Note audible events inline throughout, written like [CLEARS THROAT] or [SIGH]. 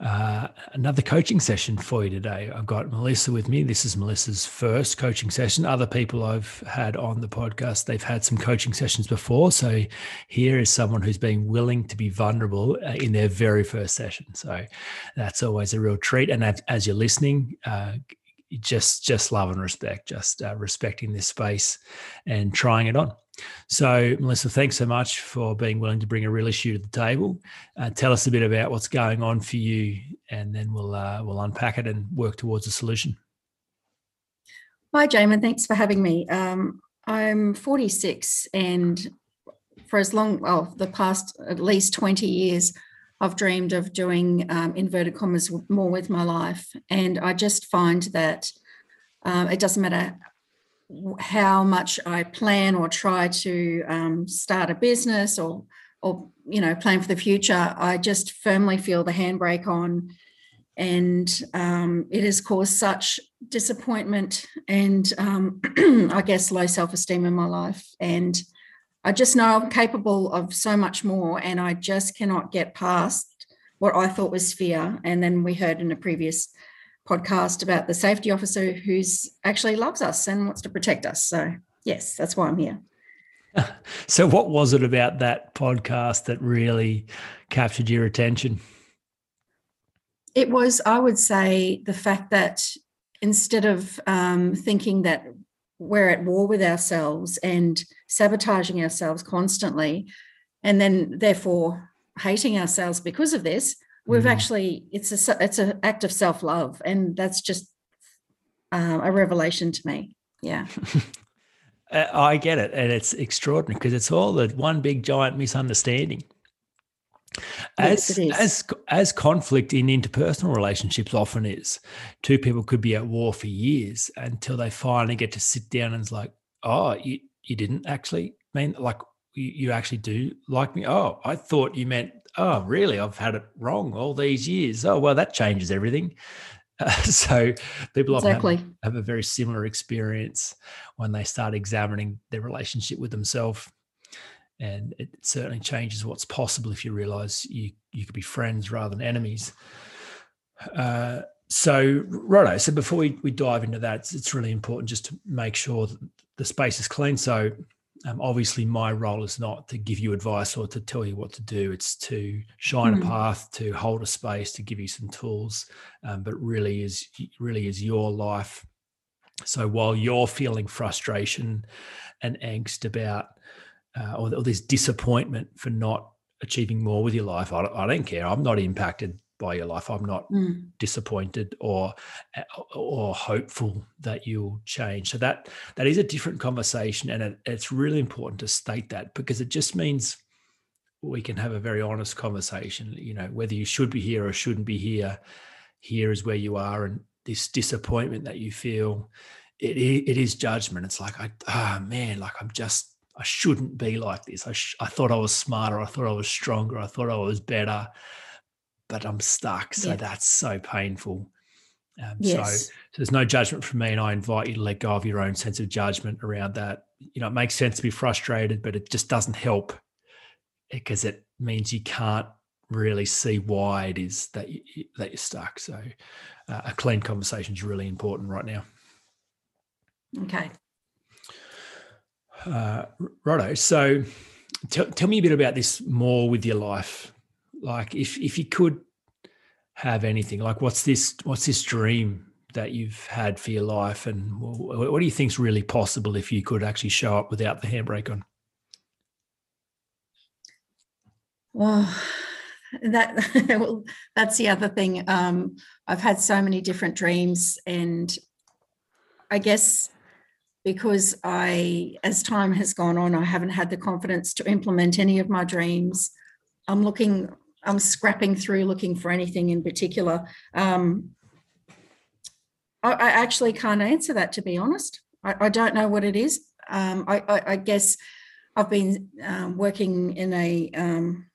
Uh, another coaching session for you today. I've got Melissa with me. This is Melissa's first coaching session. Other people I've had on the podcast, they've had some coaching sessions before. So here is someone who's being willing to be vulnerable uh, in their very first session. So that's always a real treat. And as you're listening, uh, just just love and respect, just uh, respecting this space and trying it on. So, Melissa, thanks so much for being willing to bring a real issue to the table. Uh, tell us a bit about what's going on for you, and then we'll uh, we'll unpack it and work towards a solution. Hi, Jaemin. Thanks for having me. Um, I'm 46, and for as long, well, the past at least 20 years, I've dreamed of doing um, inverted commas more with my life, and I just find that um, it doesn't matter how much I plan or try to um, start a business or or you know plan for the future, I just firmly feel the handbrake on, and um, it has caused such disappointment and um, [CLEARS THROAT] I guess low self esteem in my life. And I just know I'm capable of so much more, and I just cannot get past what I thought was fear. And then we heard in a previous podcast about the safety officer who's actually loves us and wants to protect us. So, yes, that's why I'm here. [LAUGHS] so, what was it about that podcast that really captured your attention? It was, I would say, the fact that instead of um, thinking that we're at war with ourselves and sabotaging ourselves constantly, and then therefore hating ourselves because of this, we've mm. actually it's a it's an act of self love, and that's just um, a revelation to me. Yeah. [LAUGHS] I get it, and it's extraordinary because it's all the one big giant misunderstanding. As yes, as as conflict in interpersonal relationships often is, two people could be at war for years until they finally get to sit down and it's like, oh, you you didn't actually mean like you, you actually do like me. Oh, I thought you meant oh, really? I've had it wrong all these years. Oh, well, that changes everything. Uh, [LAUGHS] so people exactly. often have, have, a very similar experience when they start examining their relationship with themselves. And it certainly changes what's possible if you realize you, you could be friends rather than enemies. Uh, so, righto. So before we, we dive into that, it's, it's really important just to make sure that the space is clean. So um, obviously, my role is not to give you advice or to tell you what to do. It's to shine mm. a path, to hold a space, to give you some tools. Um, but really is really is your life. So while you're feeling frustration and angst about, uh, or, or this disappointment for not achieving more with your life, I, I don't care. I'm not impacted by your life. I'm not mm. disappointed or or hopeful that you'll change. So that that is a different conversation, and it, it's really important to state that because it just means we can have a very honest conversation. You know, whether you should be here or shouldn't be here. Here is where you are, and this disappointment that you feel, it it is judgment. It's like I ah oh man, like I'm just I shouldn't be like this. I sh- I thought I was smarter. I thought I was stronger. I thought I was better but I'm stuck. So yeah. that's so painful. Um, yes. so, so there's no judgment from me, and I invite you to let go of your own sense of judgment around that. You know, it makes sense to be frustrated, but it just doesn't help because it means you can't really see why it is that you, that you're stuck. So, uh, a clean conversation is really important right now. Okay. Uh, righto. So, t- tell me a bit about this more with your life like if if you could have anything like what's this what's this dream that you've had for your life? And what do you think is really possible if you could actually show up without the handbrake on? Well that [LAUGHS] well, that's the other thing. Um, i've had so many different dreams and i guess because i as time has gone on i haven't had the confidence to implement any of my dreams. I'm looking I'm scrapping through looking for anything in particular. Um, I, I, actually can't answer that, to be honest. I, I don't know what it is. Um, I, I, guess I've been um, working in a um,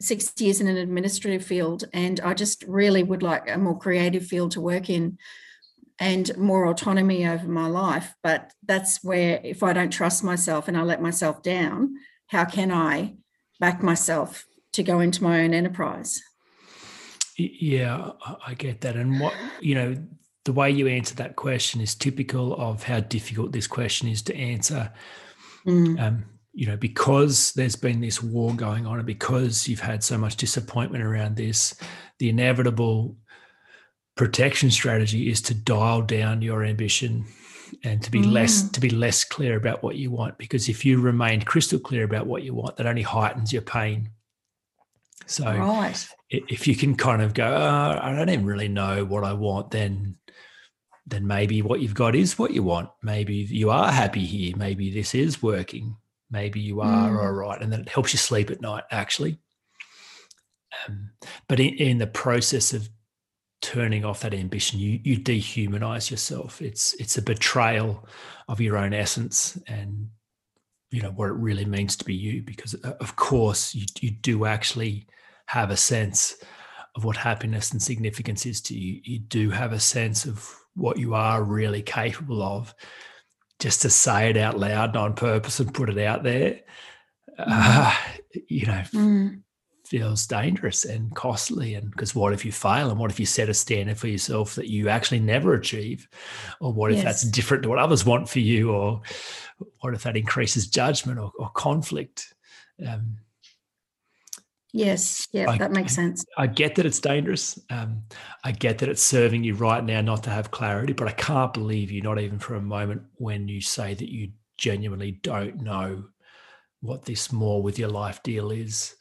six years in an administrative field, and I just really would like a more creative field to work in and more autonomy over my life. But that's where, if I don't trust myself and I let myself down, how can I back myself to go into my own enterprise? Yeah, I get that. And what, you know, the way you answer that question is typical of how difficult this question is to answer. Mm. Um, you know, because there's been this war going on and because you've had so much disappointment around this, the inevitable protection strategy is to dial down your ambition and to be mm. less to be less clear about what you want because if you remain crystal clear about what you want that only heightens your pain so right. if you can kind of go oh, i don't even really know what i want then then maybe what you've got is what you want. Maybe you are happy here. Maybe this is working. Maybe you are mm. all right and then it helps you sleep at night actually. Um, but in, in the process of turning off that ambition you you dehumanize yourself. It's it's a betrayal of your own essence and you know what it really means to be you because uh, of course you, you do actually have a sense of what happiness and significance is to you. You do have a sense of what you are really capable of. Just to say it out loud on purpose and put it out there uh, you know mm. feels dangerous and costly and because what if you fail and what if you set a standard for yourself that you actually never achieve? Or what if that's different to what others want for you? Or what if that increases judgment or, or conflict? Um, yes yeah I, that makes sense. I, get that it's dangerous um, i get that it's serving you right now not to have clarity but i can't believe you not even for a moment when you say that you genuinely don't know what this more with your life deal is.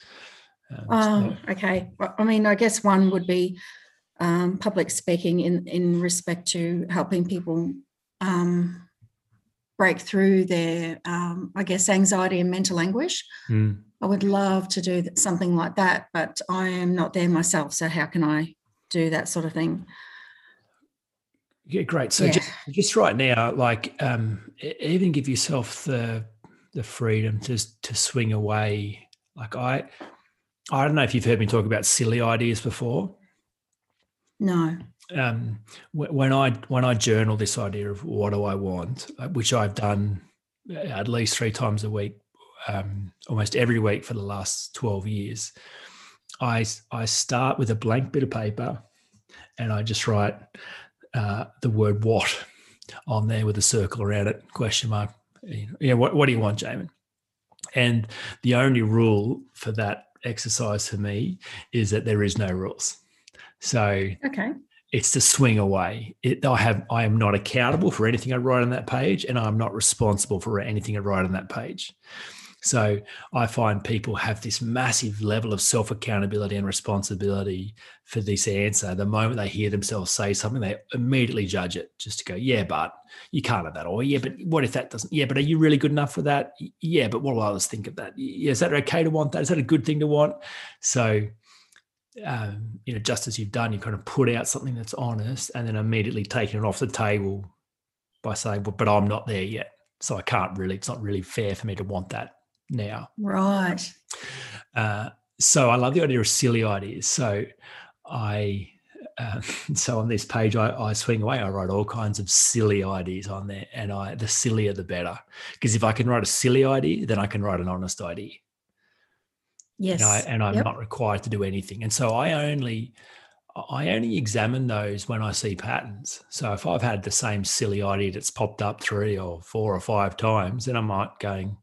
Um, oh, okay. I mean, I guess one would be um, public speaking in in respect to helping people um, break through their, um, I guess, anxiety and mental anguish. Mm. I would love to do something like that, but I am not there myself. So how can I do that sort of thing? Yeah, great. So yeah. Just, just right now, like um, even give yourself the the freedom to to swing away. Like I I don't know if you've heard me talk about silly ideas before. No. Um, when I when I journal this idea of what do I want, uh, which I've done uh, at least three times a week, um, almost every week for the last twelve years, I I start with a blank bit of paper, and I just write uh, the word "what" on there with a circle around it, question mark. Yeah, what what do you want, Jaemin? And the only rule for that exercise for me is that there is no rules. So okay. It's to swing away. It, I have I am not accountable for anything I write on that page, and I'm not responsible for anything I write on that page. So I find people have this massive level of self accountability and responsibility for this answer. The moment they hear themselves say something, they immediately judge it just to go, yeah, but you can't have that. Or, yeah, but what if that doesn't? Yeah, but are you really good enough for that? Yeah, but what will others think of that? Is that okay to want that? Is that a good thing to want? So, um, you know, just as you've done, you kind of put out something that's honest and then immediately taking it off the table by saying, well, but I'm not there yet. So I can't really, it's not really fair for me to want that now. Right. Uh, so I love the idea of silly ideas. So I uh, [LAUGHS] so on this page I, I, swing away i write all kinds of silly ideas on there and i the sillier the better because if i can write a silly idea then i can write an honest idea yes and, I, and i'm yep. not required to do anything and so i only i only examine those when i see patterns so if i've had the same silly idea that's popped up three or four or five times then i might going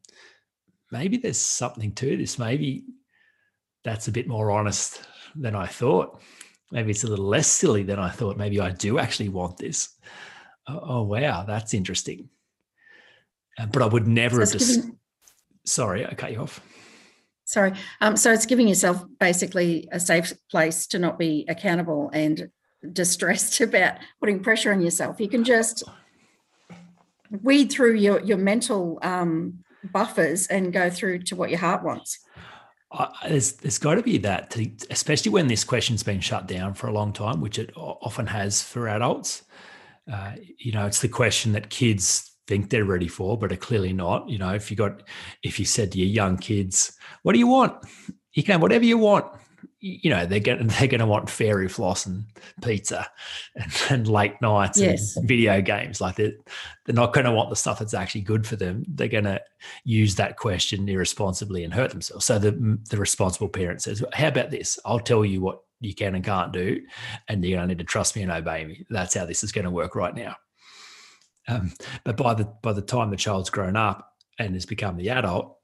maybe there's something to this. Maybe that's a bit more honest than I thought. Maybe it's a little less silly than I thought. Maybe I do actually want this. Oh, oh wow, that's interesting. Uh, but I would never so have just. Giving... Sorry, I cut you off. Sorry. Um, so it's giving yourself basically a safe place to not be accountable and distressed [LAUGHS] about putting pressure on yourself. You can just weed through your your mental um, buffers and go through to what your heart wants. there's there's got to be that, to, especially when this question's been shut down for a long time, which it often has for adults. Uh, you know, it's the question that kids think they're ready for, but are clearly not. You know, if you got, if you said to your young kids, "What do you want?" You can have whatever you want. You know they're going [LAUGHS] they're going to want fairy floss and pizza [LAUGHS] and, and late nights yes. and video games. Like they're, they're not going to want the stuff that's actually good for them. They're going to use that question irresponsibly and hurt themselves. So the the responsible parent says how about this? I'll tell you what you can and can't do and you're going to need to trust me and obey me. That's how this is going to work right now um, but by the by the time the child's grown up and has become the adult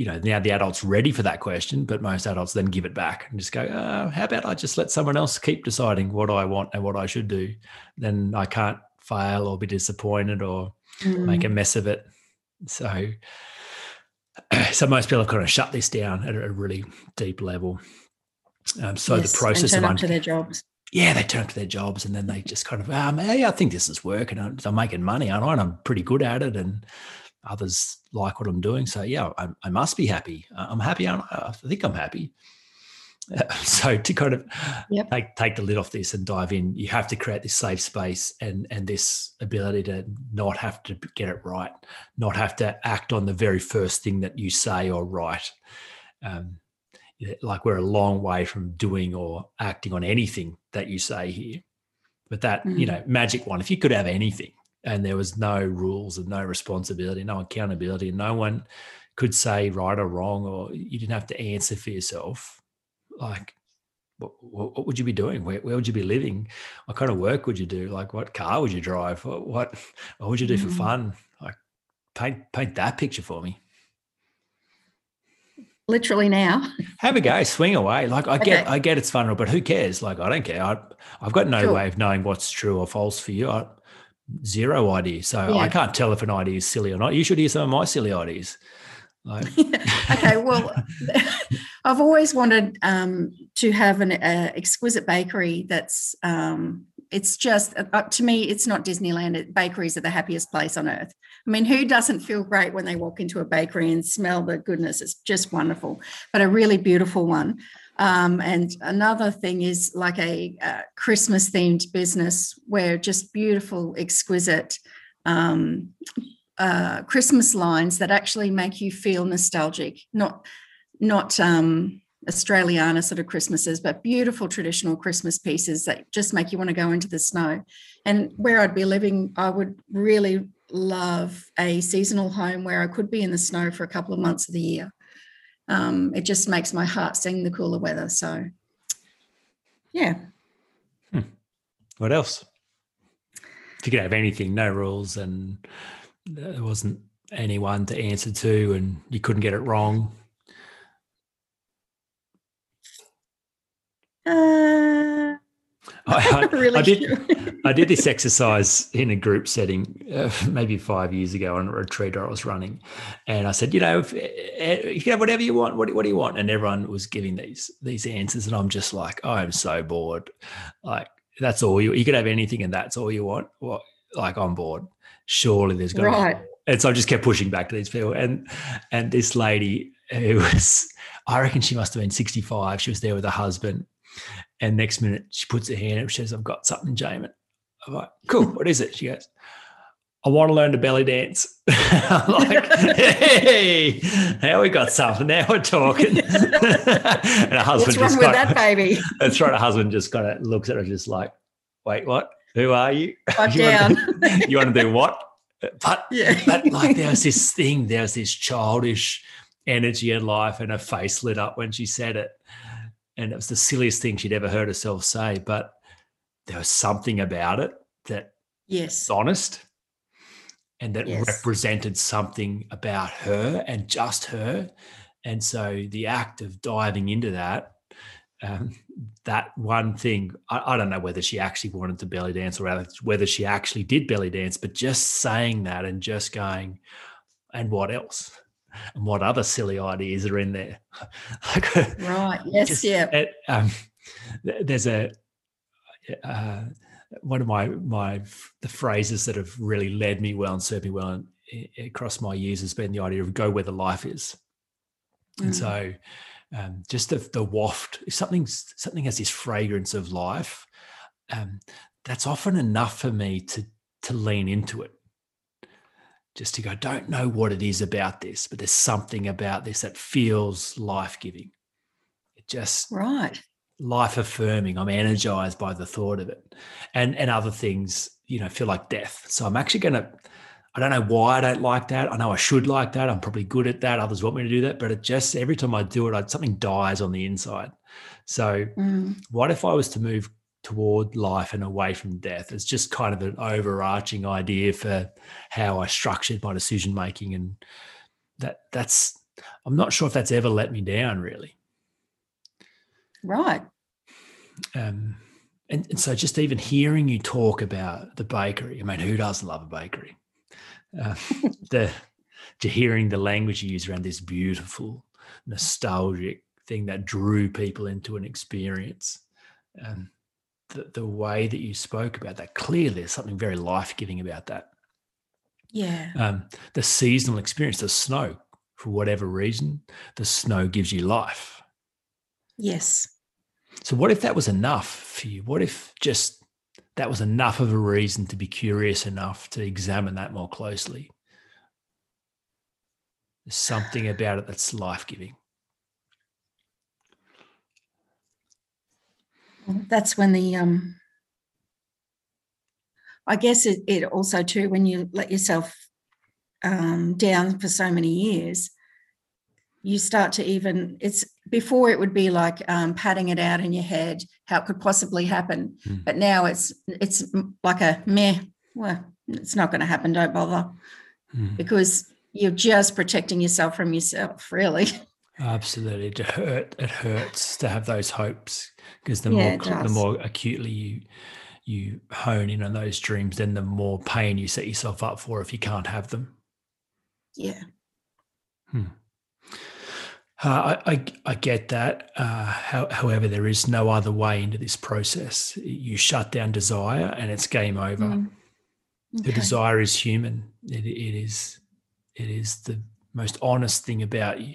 you know, now the adult's ready for that question, but most adults then give it back and just go, oh, how about I just let someone else keep deciding what I want and what I should do? Then I can't fail or be disappointed or mm. make a mm. mess of it. So, [CLEARS THROAT] so most people kind of shut this down at a really deep level. Um, so yes, the process and turn of un- up to their jobs. Yeah, they turn up to their jobs and then they just kind of, um, hey, I think this is working. I'm, I'm making money, aren't I? And I'm pretty good at it. And others like what I'm doing. So yeah, I, I must be happy. I'm happy. I? I think I'm happy. [LAUGHS] So to kind of yep. take take the lid off this and dive in, you have to create this safe space and and this ability to not have to get it right, not have to act on the very first thing that you say or write. Um, like we're a long way from doing or acting on anything that you say here. But that mm. you know magic one, if you could have anything, and there was no rules and no responsibility, no accountability, and no one could say right or wrong, or you didn't have to answer for yourself. Like, what, what would you be doing? Where, where, would you be living? What kind of work would you do? Like, what car would you drive? What what, what would you do mm-hmm. for fun? Like, paint paint that picture for me. Literally now. Have a go, swing away. Like I get, I get it's fun, but who cares? Like I don't care. I, have got no way of knowing what's true or false for you. I, zero idea. So yeah. I can't tell if an idea is silly or not. You should hear some of my silly ideas. Like. [LAUGHS] okay, well, [LAUGHS] I've always wanted um, to have an uh, exquisite bakery that's. Um, it's just uh, to me, it's not Disneyland. Bakeries are the happiest place on earth. I mean, who doesn't feel great when they walk into a bakery and smell the goodness? It's just wonderful, but a really beautiful one. Um, and another thing is like a, a Christmas themed business where just beautiful, exquisite um, uh, Christmas lines that actually make you feel nostalgic, not not um, Australiana sort of Christmases, but beautiful traditional Christmas pieces that just make you want to go into the snow. And where I'd be living, I would really love a seasonal home where I could be in the snow for a couple of months of the year um, it just makes my heart sing the cooler weather. So, yeah. Hmm. What else? If you could have anything, no rules, and there wasn't anyone to answer to, and you couldn't get it wrong. Uh, [LAUGHS] I, I, really I did. [LAUGHS] I did this exercise in a group setting uh, maybe five years ago on a retreat I was running, and I said, you know, if, if you can have whatever you want, what, what do you want? And everyone was giving these these answers, and I'm just like, oh, I'm so bored. Like that's all you. You could have anything, and that's all you want. What? Like I'm bored. Surely there's to. right. And so I just kept pushing back to these people, and and this lady who was, I reckon she must have been 65. She was there with her husband and next minute, she puts her hand up. She says, I've got something, Jaemin. I'm like, cool. What is it? She goes, I want to learn to belly dance. [LAUGHS] I'm like, hey, now we got something. Now we're talking. [LAUGHS] and her husband What's wrong with that baby? [LAUGHS] That's right. Her husband just kind of looks at her, just like, wait, what? Who are you? you down. Want to, you want to do what? But, yeah. but like there was this thing, there was this childish energy in life, and her face lit up when she said it and it was the silliest thing she'd ever heard herself say but there was something about it that yes. honest and that yes. represented something about her and just her. And so the act of diving into that um, that one thing I, I, don't know whether she actually wanted to belly dance or whether she actually did belly dance but just saying that and just going and what else and what other silly ideas are in there. [LAUGHS] like, right. Yes. Just, yeah. It, um, there's a uh, one of my my the phrases that have really led me well and served me well in, across my years has been the idea of go where the life is. Mm. And so um, just the, the waft. If something something has this fragrance of life, um, that's often enough for me to to lean into it. Just to go, don't know what it is about this, but there's something about this that feels life giving. It just right life affirming. I'm energized by the thought of it, and and other things, you know, feel like death. So I'm actually going to I don't know why I don't like that. I know I should like that. I'm probably good at that. Others want me to do that, but it just every time I do it, I, something dies on the inside. So, mm. what if I was to move toward life and away from death? It's just kind of an overarching idea for how I structured my decision making, and that that's. I'm not sure if that's ever let me down, really. Right. Um, and, and so just even hearing you talk about the bakery, I mean, who doesn't love a bakery? uh, [LAUGHS] the to hearing the language you use around this beautiful nostalgic thing that drew people into an experience and the, the way that you spoke about that clearly there's something very life-giving about that. Yeah. Um, the seasonal experience the snow for whatever reason the snow gives you life. Yes. So what if that was enough for you? What if just that was enough of a reason to be curious enough to examine that more closely. There's something about it that's life That's when the, um, I guess it, it also too, when you let yourself um, down for so many years, you start to even it's before it would be like um, patting it out in your head how it could possibly happen mm. but now it's it's like a meh well it's not going to happen don't bother mm. because you're just protecting yourself from yourself really [LAUGHS] absolutely it hurt it hurts to have those hopes because the yeah, more the more acutely you you hone in on those dreams then the more pain you set yourself up for if you can't have them yeah hmm. Uh, I, I, get that. Uh, how, however, there is no other way into this process. You shut down desire, and it's game over. Mm. Okay. The desire is human. It, it is it is the most honest thing about you.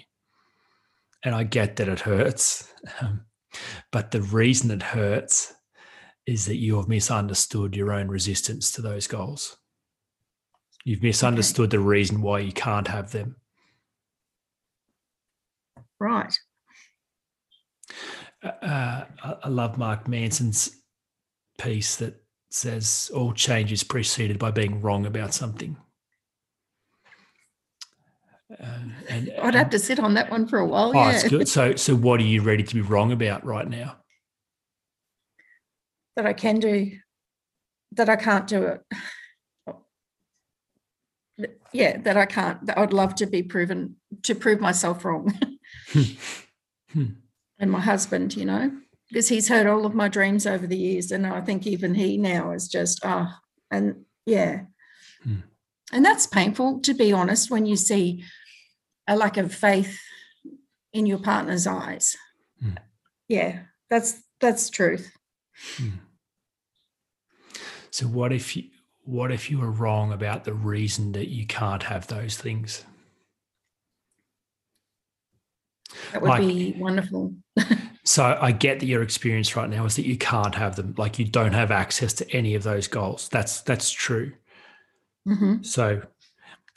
And I get that it hurts, um, but the reason it hurts is that you have misunderstood your own resistance to those goals. You've misunderstood okay. the reason why you can't have them Right. Uh, I love Mark Manson's piece that says all change is preceded by being wrong about something. Uh, and, I'd have to sit on that one for a while. Oh, yeah. it's good. So, so what are you ready to be wrong about right now? That I can do, that I can't do it. Yeah, that I can't. That I'd love to be proven to prove myself wrong. [LAUGHS] and my husband, you know, because he's heard all of my dreams over the years. And I think even he now is just, ah, oh, and yeah. Hmm. And that's painful, to be honest, when you see a lack of faith in your partner's eyes. Hmm. Yeah, that's that's truth. Hmm. So what if you what if you were wrong about the reason that you can't have those things? That would like, be wonderful. [LAUGHS] so I get that your experience right now is that you can't have them, like you don't have access to any of those goals. That's that's true. Mm-hmm. So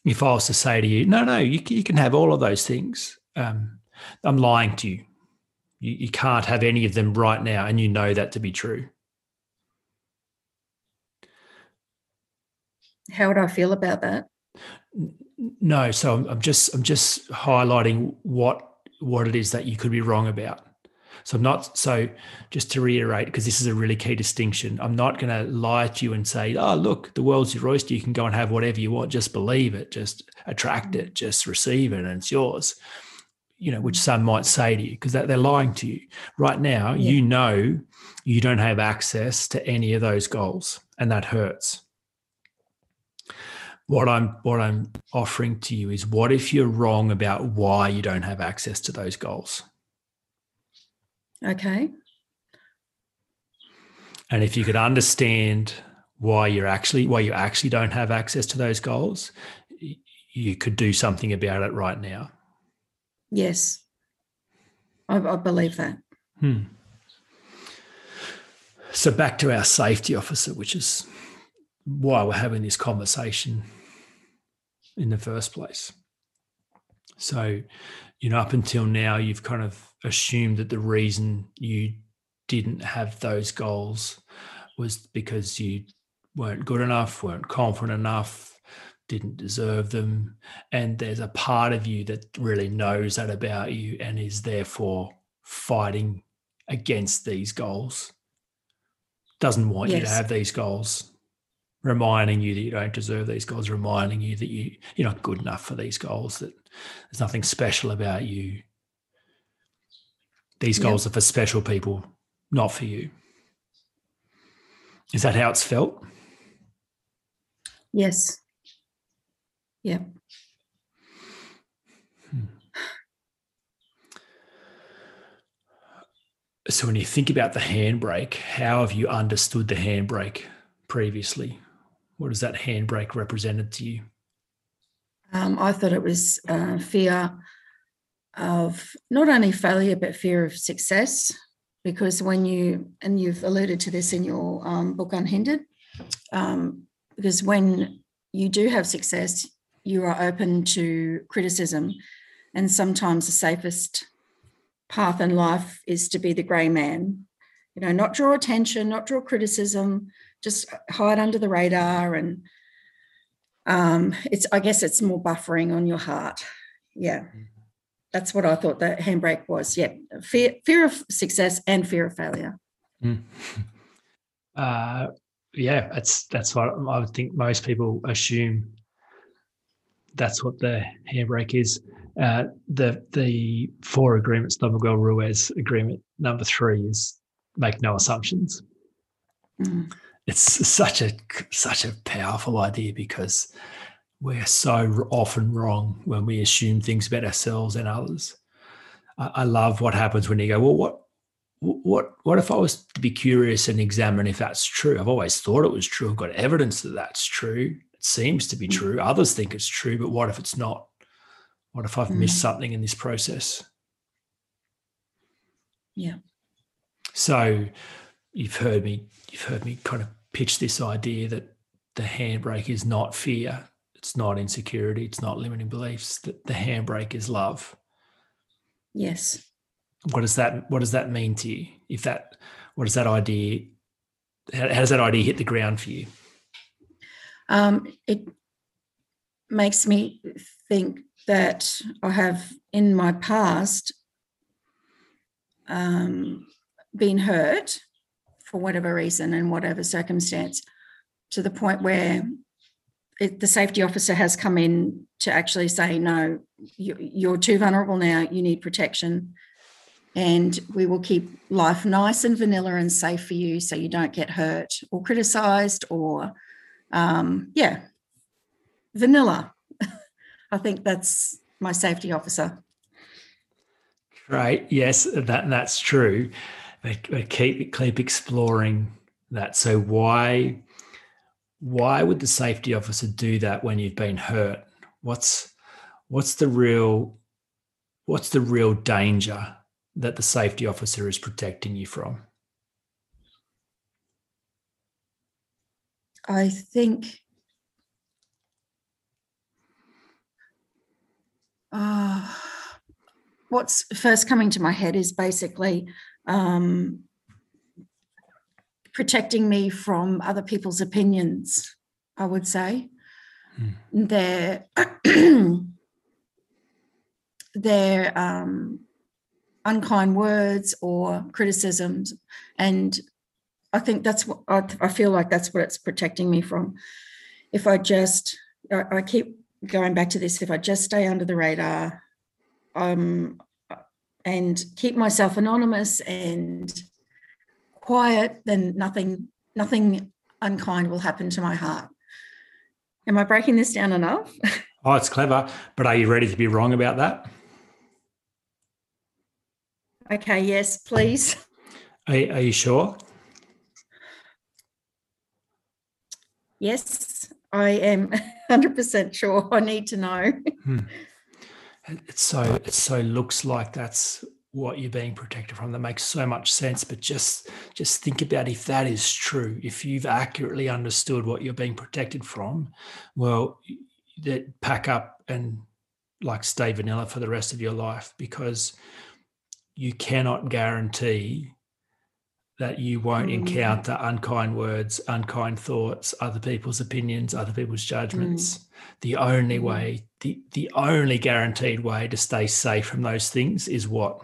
if I was to say to you, no, no, you, you can have all of those things, um, I'm lying to you. you. You can't have any of them right now, and you know that to be true. How would I feel about that? No, so I'm, I'm just I'm just highlighting what what it is that you could be wrong about. So I'm not so just to reiterate because this is a really key distinction. I'm not going to lie to you and say, "Oh, look, the world's your oyster. You can go and have whatever you want. Just believe it. Just attract it. Mm. Just receive it, and it's yours." You know, which some might say to you because they're lying to you right now. Yeah. You know, you don't have access to any of those goals, and that hurts what I'm what I'm offering to you is what if you're wrong about why you don't have access to those goals? Okay. And if you could understand why you're actually why you actually don't have access to those goals, you could do something about it right now. Yes. I, I believe that. Hmm. So back to our safety officer, which is why we're having this conversation in the first place. So, you know, up until now, you've kind of assumed that the reason you didn't have those goals was because you weren't good enough, weren't confident enough, didn't deserve them. And there's a part of you that really knows that about you and is therefore fighting against these goals, doesn't want yes. you to have these goals, reminding you that you don't deserve these goals, reminding you that you, you're not good enough for these goals, that there's nothing special about you. These goals yep. are for special people, not for you. Is that how it's felt? Yes. Yeah. Hmm. So when you think about the handbrake, how have you understood the handbrake previously? What has that handbrake represented to you? Um, I thought it was uh, fear of not only failure but fear of success, because when you and you've alluded to this in your um, book Unhindered, um, because when you do have success, you are open to criticism, and sometimes the safest path in life is to be the grey man. You know, not draw attention, not draw criticism, just hide under the radar and um, it's i guess it's more buffering on your heart yeah mm-hmm. That's what i thought the handbrake was. Yeah fear fear of success and fear of failure. Mm. [LAUGHS] uh, yeah that's that's what i would think most people assume that's what the handbrake is. Uh, the the four agreements the miguel ruiz agreement number three is make no assumptions. Mm it's such a such a powerful idea because we're so often wrong when we assume things about ourselves and others. I, I love what happens when you go, well, what what what if I was to be curious and examine if that's true? I've always thought it was true. I've got evidence that that's true. It seems to be mm. true. Others think it's true, but what if it's not? What if I've mm. missed something in this process? Yeah. So you've heard me you've heard me kind of pitch this idea that the handbrake is not fear, it's not insecurity, it's not limiting beliefs. That the handbrake is love. Yes. What does that What does that mean to you? If that, what does that idea? How, how does that idea hit the ground for you? Um, it makes me think that I have in my past um, been hurt for whatever reason and whatever circumstance to the point where it, the safety officer has come in to actually say no you, you're too vulnerable now you need protection. And we will keep life nice and vanilla and safe for you so you don't get hurt or criticized or um, yeah vanilla. [LAUGHS] I think that's my safety officer. Right yes that that's true. They keep keep exploring that. So why why would the safety officer do that when you've been hurt? What's what's the real what's the real danger that the safety officer is protecting you from? I think uh, what's first coming to my head is basically um, protecting me from other people's opinions, I would say. Mm. Their, their um, unkind words or criticisms. And I think that's what I, I, feel like that's what it's protecting me from. If I just, I, I keep going back to this, if I just stay under the radar, um, and keep myself anonymous and quiet, then nothing, nothing unkind will happen to my heart. Am I breaking this down enough? [LAUGHS] Oh, it's clever. But are you ready to be wrong about that? Okay, yes, please. Are, are you sure? Yes, I am [LAUGHS] 100% sure. I need to know. Hmm it so it so looks like that's what you're being protected from that makes so much sense but just just think about if that is true if you've accurately understood what you're being protected from well that pack up and like stay vanilla for the rest of your life because you cannot guarantee that you won't mm. encounter unkind words, unkind thoughts, other people's opinions, other people's judgments. Mm. The only mm. way, the, the only guaranteed way to stay safe from those things is what?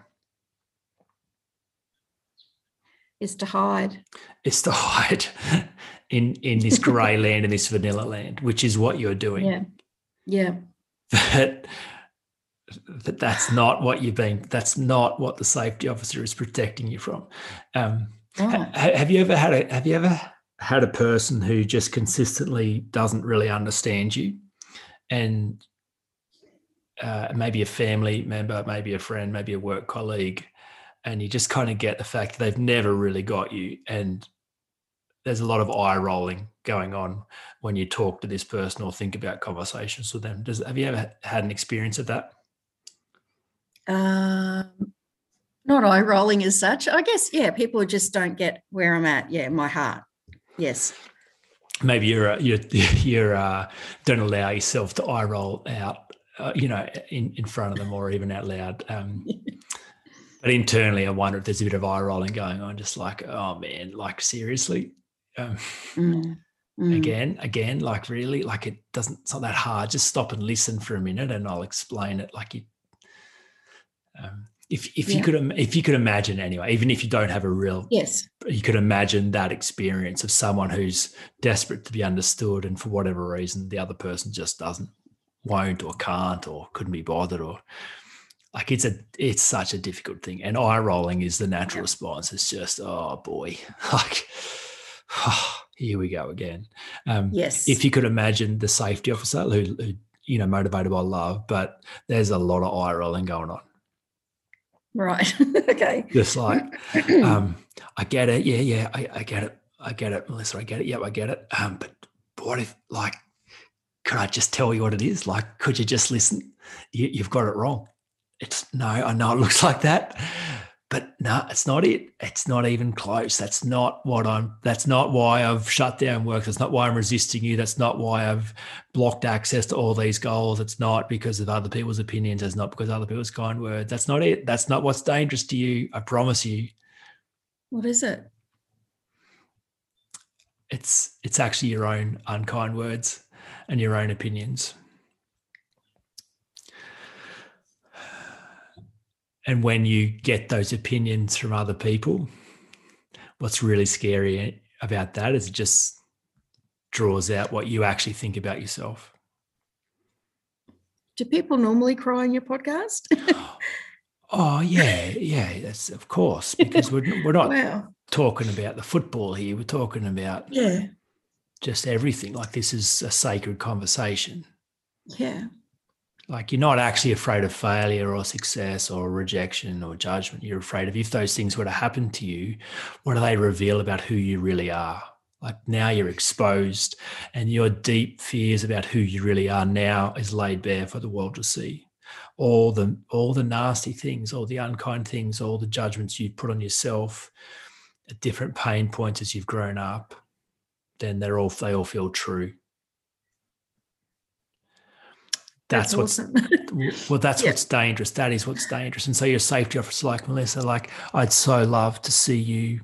Is to hide. It's to hide [LAUGHS] in in this grey [LAUGHS] land, in this vanilla land, which is what you're doing. Yeah. Yeah. [LAUGHS] But that that's not what you've been that's not what the safety officer is protecting you from um, oh. ha, have you ever had a have you ever had a person who just consistently doesn't really understand you and uh, maybe a family member maybe a friend maybe a work colleague and you just kind of get the fact that they've never really got you and there's a lot of eye rolling going on when you talk to this person or think about conversations with them. Does have you ever had an experience of that? Um, not eye rolling as such. I guess, yeah, people just don't get where I'm at. Yeah, my heart. Yes. Maybe you're uh, you're [LAUGHS] you're uh, don't allow yourself to eye roll out, uh, you know, in, in front of them or even out loud. Um, [LAUGHS] but internally, I wonder if there's a bit of eye rolling going on. Just like, oh man, like seriously, um, mm. Mm. again, again, like really, like it doesn't. It's not that hard. Just stop and listen for a minute, and I'll explain it. Like you um, if if yeah. you could if you could imagine anyway, even if you don't have a real yes, you could imagine that experience of someone who's desperate to be understood, and for whatever reason, the other person just doesn't, won't, or can't, or couldn't be bothered, or like it's a it's such a difficult thing. And eye rolling is the natural response. It's just oh boy, [LAUGHS] like. Oh, [SIGHS] here we go again. Um, yes. If you could imagine the safety officer who, who, you know, motivated by love, but there's a lot of eye rolling going on. Right. [LAUGHS] okay. Just like, [CLEARS THROAT] um, I get it. Yeah, yeah, I, I, get it. I get it, Melissa. I get it. Yep, I get it. Um, but what if, like, could I just tell you what it is? Like, could you just listen? You, you've got it wrong. It's no, I know it [LAUGHS] looks like that, but no, it's not it. It's not even close. That's not what I'm, that's not why I've shut down work. That's not why I'm resisting you. That's not why I've blocked access to all these goals. It's not because of other people's opinions. It's not because other people's kind words. That's not it. That's not what's dangerous to you. I promise you. What is it? It's, it's actually your own unkind words and your own opinions. And when you get those opinions from other people, what's really scary about that is it just draws out what you actually think about yourself. Do people normally cry on your podcast? [GASPS] oh yeah, yeah, that's of course because we're we're not wow. talking about the football here. We're talking about yeah, just everything. Like this is a sacred conversation. Yeah. Like you're not actually afraid of failure or success or rejection or judgment. You're afraid of if those things were to happen to you, what do they reveal about who you really are? Like now you're exposed and your deep fears about who you really are now is laid bare for the world to see. All the all the nasty things, all the unkind things, all the judgments you've put on yourself at different pain points as you've grown up, then they're all they all feel true that's, that's what's awesome. [LAUGHS] well that's yeah. what's dangerous. That is what's dangerous. And so your safety officer like melissa like i'd so love to see you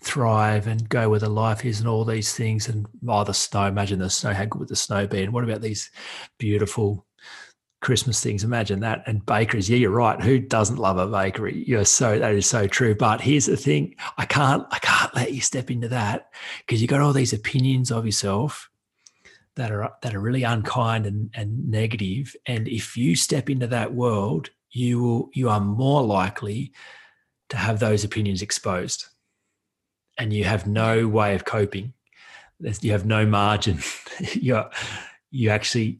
thrive and go where the life is and all these things. And oh the snow imagine the snow how good would the snow be? And what about these beautiful christmas things? Imagine that. And bakeries. Yeah you're right. Who doesn't love a bakery? You're so that is so true. But here's the thing. I can't i can't let you step into that because you got all these opinions of yourself that are that are really unkind and, and negative. And if you step into that world you will you are more likely to have those opinions exposed. And you have no way of coping. You have no margin. [LAUGHS] You you actually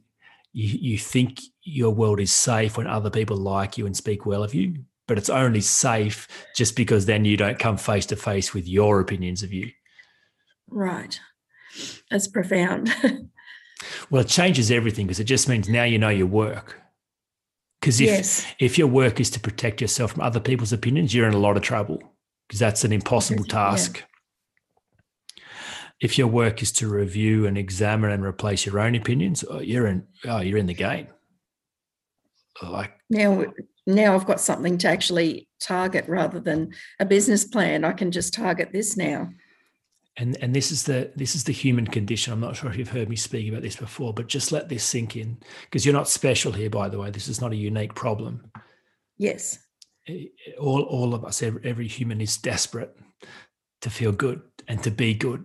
you, you think your world is safe when other people like you and speak well of you but it's only safe just because then you don't come face to face with your opinions of you. Right. That's profound [LAUGHS] Well, it changes everything because it just means now you know your work. Because if yes. if your work is to protect yourself from other people's opinions, you're in a lot of trouble because that's an impossible task. Yeah. If your work is to review and examine and replace your own opinions, oh, you're in oh, you're in the game. Like now, now I've got something to actually target rather than a business plan. I can just target this now and and this is the this is the human condition. I'm not sure if you've heard me speak about this before but just let this sink in because you're not special here by the way. This is not a unique problem. Yes. All all of us every, every human is desperate to feel good and to be good.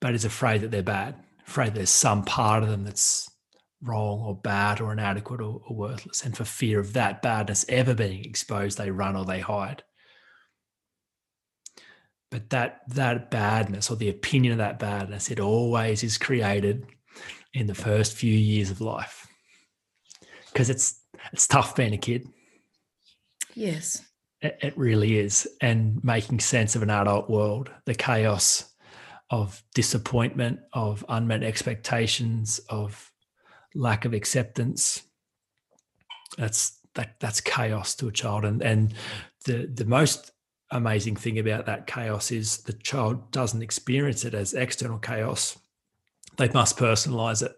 But is afraid that they're bad afraid there's some part of them that's wrong or bad or inadequate or, or worthless. And for fear of that badness ever being exposed they run or they hide but that that badness or the opinion of that badness it always is created in the first few years of life. Because it's it's tough being a kid. Yes. It, it really is. And making sense of an adult world the chaos of disappointment of unmet expectations of lack of acceptance that's that that's chaos to a child. And and the the most amazing thing about that chaos is the child doesn't experience it as external chaos. They must personalize it.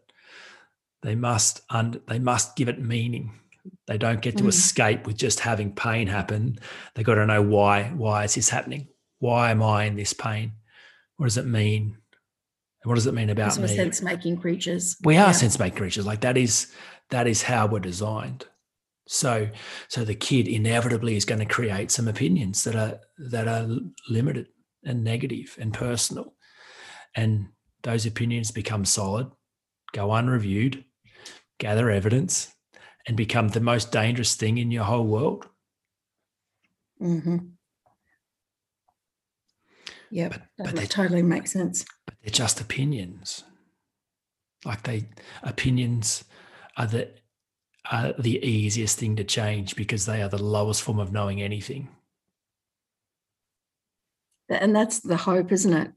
They must and they must give it meaning. They don't get to mm. escape with just having pain happen. They got to know why. Why is this happening? Why am I in this pain? What does it mean? And what does it mean about me? Sense making creatures. We are yeah. sense making creatures. Like that is that is how we're designed. So, so the kid inevitably is going to create some opinions that are that are limited and negative and personal, and those opinions become solid, go unreviewed, gather evidence, and become the most dangerous thing in your whole world. Mm-hmm. Yeah, but, that but totally makes sense. But they're just opinions. Like they opinions are the are the easiest thing to change because they are the lowest form of knowing anything. And that's the hope, isn't it?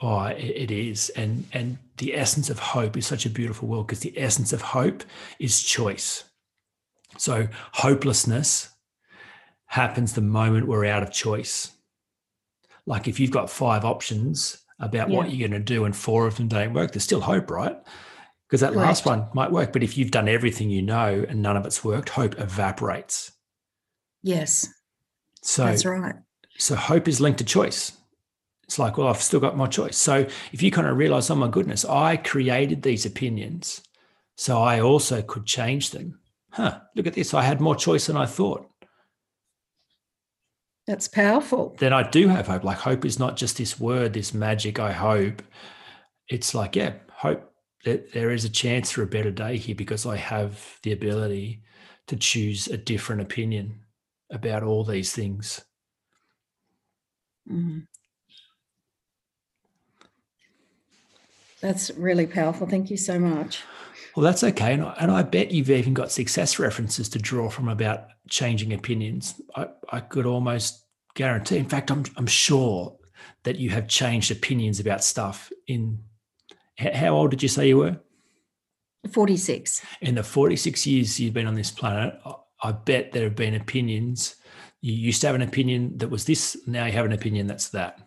Oh, it is. And and the essence of hope is such a beautiful word because the essence of hope is choice. So hopelessness happens the moment we're out of choice. Like if you've got five options about yeah. what you're going to do and four of them don't work, there's still hope, right? Because that Correct. last one might work. But if you've done everything you know and none of it's worked, hope evaporates. Yes. So that's right. So hope is linked to choice. It's like, well, I've still got my choice. So if you kind of realize, oh my goodness, I created these opinions, so I also could change them. Huh, look at this. I had more choice than I thought. That's powerful. Then I do have hope. Like hope is not just this word, this magic, I hope. It's like, yeah, hope that there is a chance for a better day here because I have the ability to choose a different opinion about all these things. Mm-hmm. That's really powerful. Thank you so much. Well, that's okay. And I, and I bet you've even got success references to draw from about changing opinions. I, I could almost guarantee, in fact, I'm, I'm sure that you have changed opinions about stuff in how old did you say you were? 46. In the 46 years you've been on this planet, I bet there have been opinions. You used to have an opinion that was this, now you have an opinion that's that.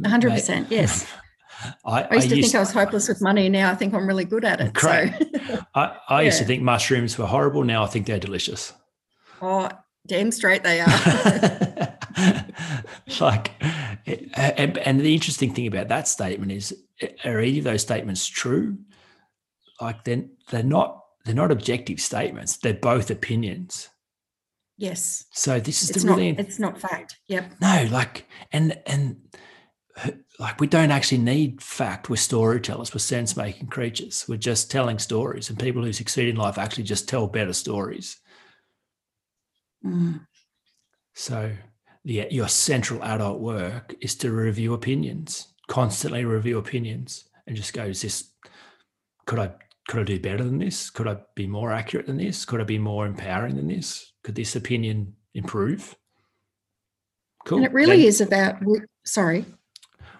100%, Mate, yes. [LAUGHS] I, I, used to used, think I was hopeless with money. Now I think I'm really good at it. Correct. So. [LAUGHS] I, I yeah. used to think mushrooms were horrible. Now I think they're delicious. Oh, damn straight they are. [LAUGHS] [LAUGHS] like, and, and the interesting thing about that statement is are any of those statements true? Like then they're not they're not objective statements. They're both opinions. Yes. So this is it's the really it's not fact. Yep. No, like and and like we don't actually need fact. We're storytellers. We're sense making creatures. We're just telling stories, and people who succeed in life actually just tell better stories. Mm. So the your central adult work is to review opinions constantly review opinions and just go, is this, could I, could I do better than this? Could I be more accurate than this? Could I be more empowering than this? Could this opinion improve? Cool. And it really then, is about, sorry.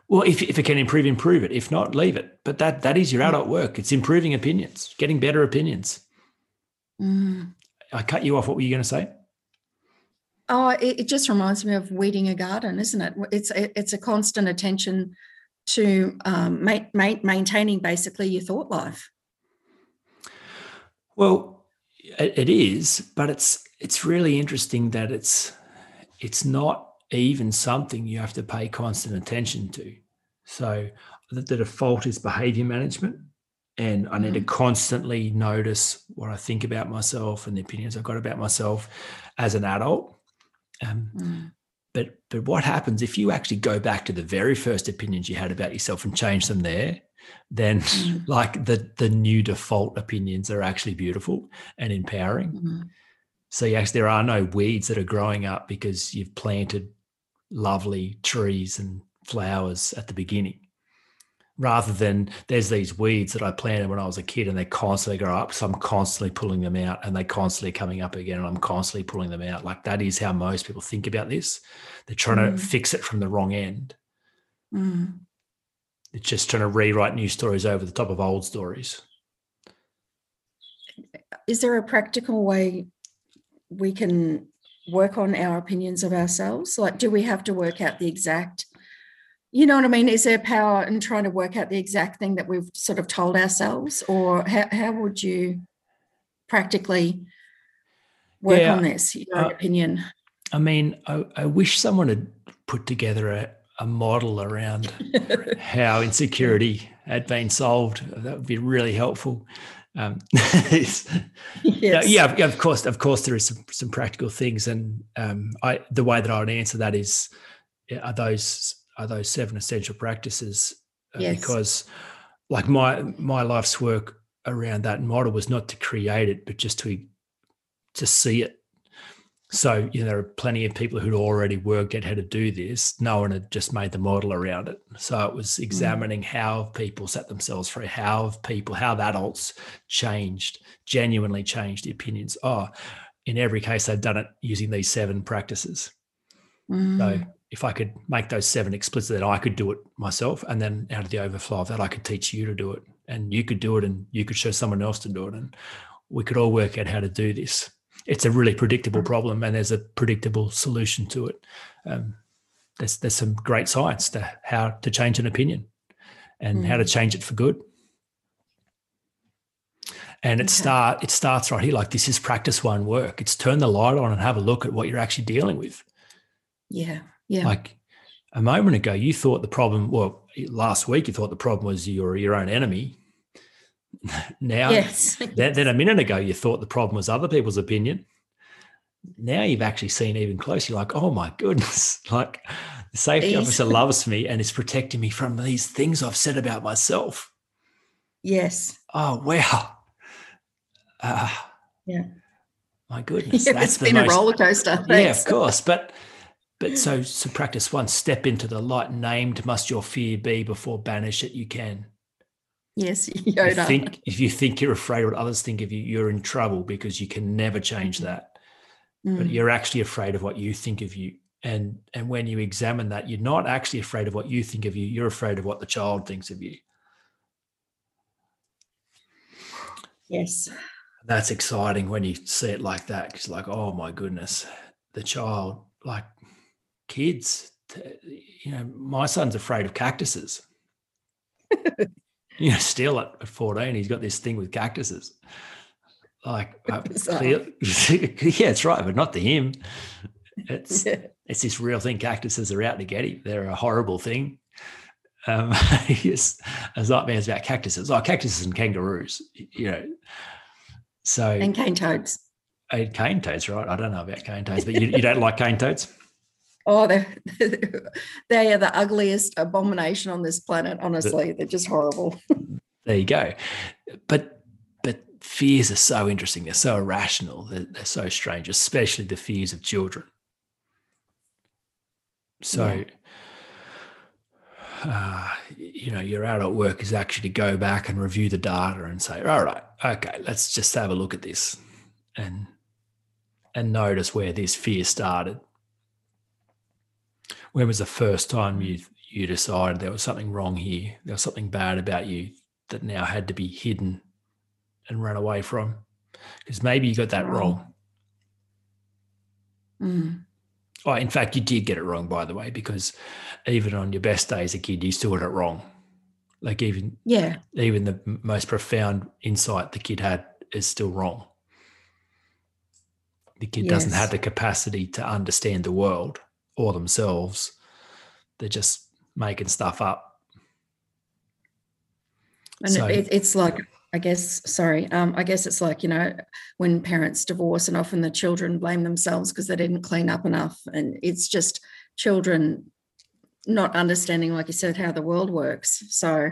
Well, if, if it can improve, improve it. If not, leave it. But that that is your adult work. It's improving opinions, getting better opinions. Mm. I cut you off. What were you going to say? Oh, it, it, just reminds me of weeding a garden, isn't it? It's it's a constant attention to um, ma- ma- maintaining basically your thought life. Well, it, it is, but it's it's really interesting that it's it's not even something you have to pay constant attention to. So the, the default is behavior management. And I need to mm-hmm. constantly notice what I think about myself and the opinions I've got about myself as an adult. Um, mm. But but what happens if you actually go back to the very first opinions you had about yourself and change them there? Then mm. [LAUGHS] like the the new default opinions are actually beautiful and empowering. Mm. So yes, there are no weeds that are growing up because you've planted lovely trees and flowers at the beginning rather than there's these weeds that I planted when I was a kid and they constantly grow up. So I'm constantly pulling them out and they constantly coming up again and I'm constantly pulling them out. Like that is how most people think about this. They're trying mm. to fix it from the wrong end. Mm. It's just trying to rewrite new stories over the top of old stories. Is there a practical way we can work on our opinions of ourselves? Like, do we have to work out the exact you know what I mean? Is there power in trying to work out the exact thing that we've sort of told ourselves, or how, how would you practically work yeah, on this? Your uh, opinion. I mean, I, I, wish someone had put together a, a model around [LAUGHS] how insecurity had been solved. That would be really helpful. Um, [LAUGHS] yes. yeah, of course, of course, there is some, some practical things, and um, I the way that I would answer that is, are those are those seven essential practices uh, yes. because like my my life's work around that model was not to create it but just to to see it so you know there are plenty of people who'd already worked out how to do this no one had just made the model around it so it was mm. examining mm. how people set themselves free how people how the adults changed genuinely changed the opinions oh in every case they've done it using these seven practices mm. so if I could make those seven explicit, that I could do it myself, and then out of the overflow of that, I could teach you to do it, and you could do it, and you could show someone else to do it, and we could all work out how to do this. It's a really predictable problem, and there's a predictable solution to it. Um, there's there's some great science to how to change an opinion, and mm. how to mm. change it for good. And it okay. start it starts right here. Like this is practice one work. It's turn the light on and have a look at what you're actually dealing with. Yeah. Yeah. Like a moment ago, you thought the problem, well, last week you thought the problem was you're your own enemy. [LAUGHS] now, yes. then, then a minute ago, you thought the problem was other people's opinion. Now you've actually seen even closer. You're like, oh my goodness, [LAUGHS] like the safety officer loves me and is protecting me from these things I've said about myself. Yes. Oh, wow. Uh, yeah. My goodness. [LAUGHS] Yeah, that's it's been most, a roller coaster. Thanks. Yeah, of course. But but so, so practice one step into the light. Named must your fear be before banish it you can. Yes, Yoda. [LAUGHS] You think, if you think you're afraid of what others think of you, you're in trouble because you can never change mm. that. Mm. But you're actually afraid of what you think of you. And and when you examine that, you're not actually afraid of what you think of you. You're afraid of what the child thinks of you. Yes. That's exciting when you see it like that. Because like, oh my goodness, the child, like kids. To, you know, my son's afraid of cactuses. you know, still at, at 14, he's got this thing with cactuses. Like, [LAUGHS] uh, [LAUGHS] yeah, it's right, but not to him. It's [LAUGHS] yeah. it's this real thing. Cactuses are out to get him. They're a horrible thing. Um, yes, as nightmares about cactuses. Oh, cactuses and kangaroos. You know, so and cane toads. And cane toads, right? I don't know about cane toads, but you, you don't like cane toads. Oh, they're, [LAUGHS] they are the ugliest abomination on this planet. Honestly, they're just horrible. [LAUGHS] there you go. But but fears are so interesting. They're so irrational. They're, they're so strange, especially the fears of children. So, yeah. uh, you know, your adult work is actually to go back and review the data and say, all right, okay, let's just have a look at this and and notice where this fear started when was the first time you you decided there was something wrong here? There was something bad about you that now had to be hidden and run away from. because maybe you got that wrong. Mm. Oh, in fact, you did get it wrong, by the way, because even on your best day as a kid, you still got it wrong. Like even yeah, even the most profound insight the kid had is still wrong. The kid yes. doesn't have the capacity to understand the world or themselves. They're just making stuff up. And so, it, it's like I guess, sorry, um, I guess it's like, you know, when parents divorce and often the children blame themselves because they didn't clean up enough. And it's just children not understanding, like you said, how the world works. So,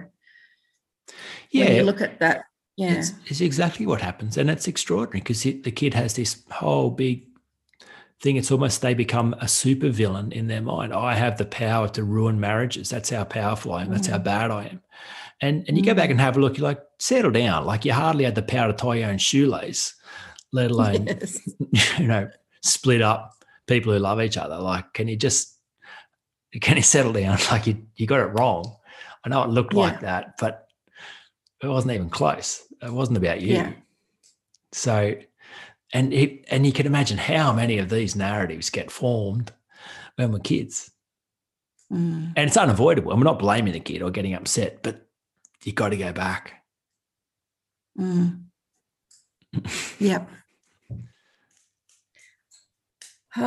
yeah, you look at that, yeah. It's, it's exactly what happens. And it's extraordinary because the kid has this whole big thing. It's almost they become a super villain in their mind. I have the power to ruin marriages. That's how powerful I am. That's how mm. bad I am. And and you go back mm. and have a look, you're like, settle down. Like you hardly had the power to tie your own shoelace, let alone, yes. [LAUGHS] you know, split up people who love each other. Like, can you just can you settle down? [LAUGHS] Like you you got it wrong. I know it looked yeah. like that, but it wasn't even close. It wasn't about you. Yeah. So and it, and you can imagine how many of these narratives get formed when we're kids. Mm. And it's unavoidable. And we're not blaming the kid or getting upset, but you got to go back. Mm. [LAUGHS] yep. [SIGHS]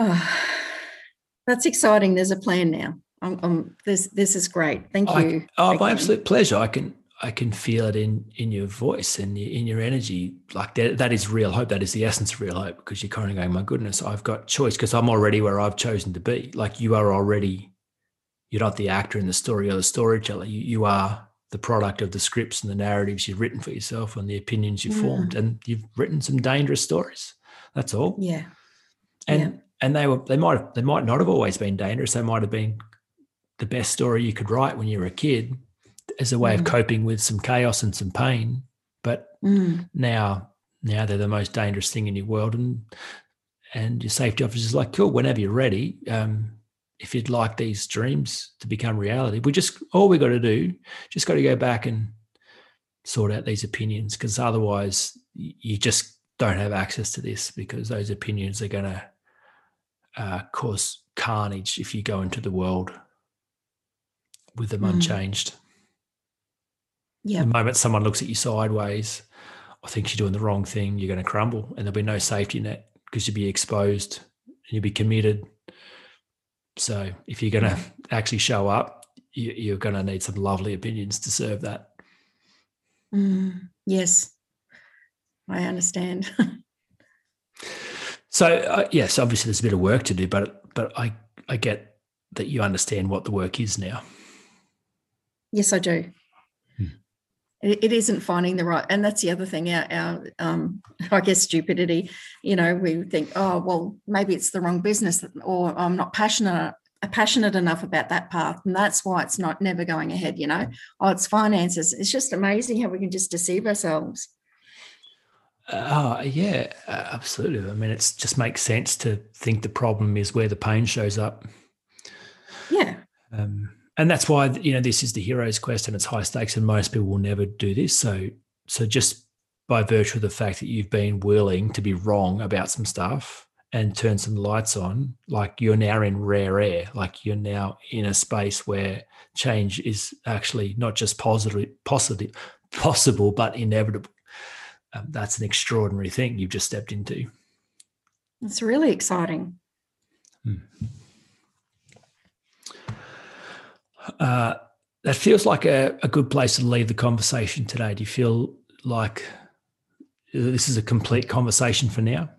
that's exciting. There's a plan now. I'm, I'm, this this is great. Thank you. I, oh, my absolute pleasure. I can I can feel it in in your voice and in your energy. Like that, that is real hope. That is the essence of real hope because you're kind of going, my goodness, I've got choice because I'm already where I've chosen to be. Like you are already, you're not the actor in the story or the storyteller. You, you are the product of the scripts and the narratives you've written for yourself and the opinions you've mm. formed and you've written some dangerous stories that's all yeah and yeah. and they were they might have, they might not have always been dangerous they might have been the best story you could write when you were a kid as a way mm. of coping with some chaos and some pain but mm. now now they're the most dangerous thing in your world and and your safety officer is like cool whenever you're ready um, if you'd like these dreams to become reality, we just all we got to do, just got to go back and sort out these opinions because otherwise you just don't have access to this because those opinions are going to uh, cause carnage if you go into the world with them mm. unchanged. Yeah. The moment someone looks at you sideways or thinks you're doing the wrong thing, you're going to crumble and there'll be no safety net because you'll be exposed and you'll be committed so if you're going to actually show up, you, are going to need some lovely opinions to serve that. Mm, yes, I understand. [LAUGHS] so uh, yes, obviously there's a bit of work to do, but but I I get that you understand what the work is now. Yes, I do. It, it isn't finding the right, and that's the other thing. Our, our um, [LAUGHS] I guess stupidity. You know, we think, oh well, maybe it's the wrong business, or I'm not passionate passionate enough about that path and that's why it's not never going ahead you know oh it's finances it's just amazing how we can just deceive ourselves oh yeah absolutely i mean it just makes sense to think the problem is where the pain shows up yeah um, and that's why you know this is the hero's quest and it's high stakes and most people will never do this so so just by virtue of the fact that you've been willing to be wrong about some stuff and turn some lights on, like you're now in rare air, like you're now in a space where change is actually not just positive, positive, possible, but inevitable. Um, that's an extraordinary thing you've just stepped into. It's really exciting. Hmm. Uh, that feels like a, a good place to leave the conversation today. Do you feel like this is a complete conversation for now?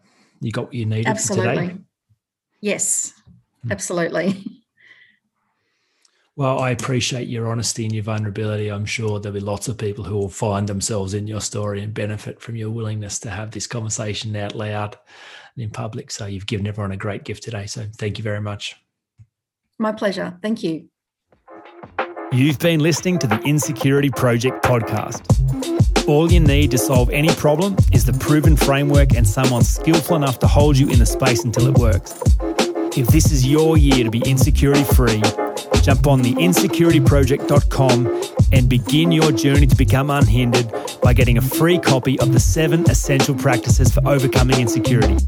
You got what you needed absolutely. today? Yes, hmm. absolutely. [LAUGHS] Well, I appreciate your honesty and your vulnerability. I'm sure there'll be lots of people who will find themselves in your story and benefit from your willingness to have this conversation out loud and in public. So you've given everyone a great gift today. So thank you very much. My pleasure. Thank you. You've been listening to the Insecurity Project podcast. All you need to solve any problem is the proven framework and someone skillful enough to hold you in the space until it works. If this is your year to be insecurity free, jump on the insecurityproject.com and begin your journey to become unhindered by getting a free copy of the seven essential practices for overcoming insecurity.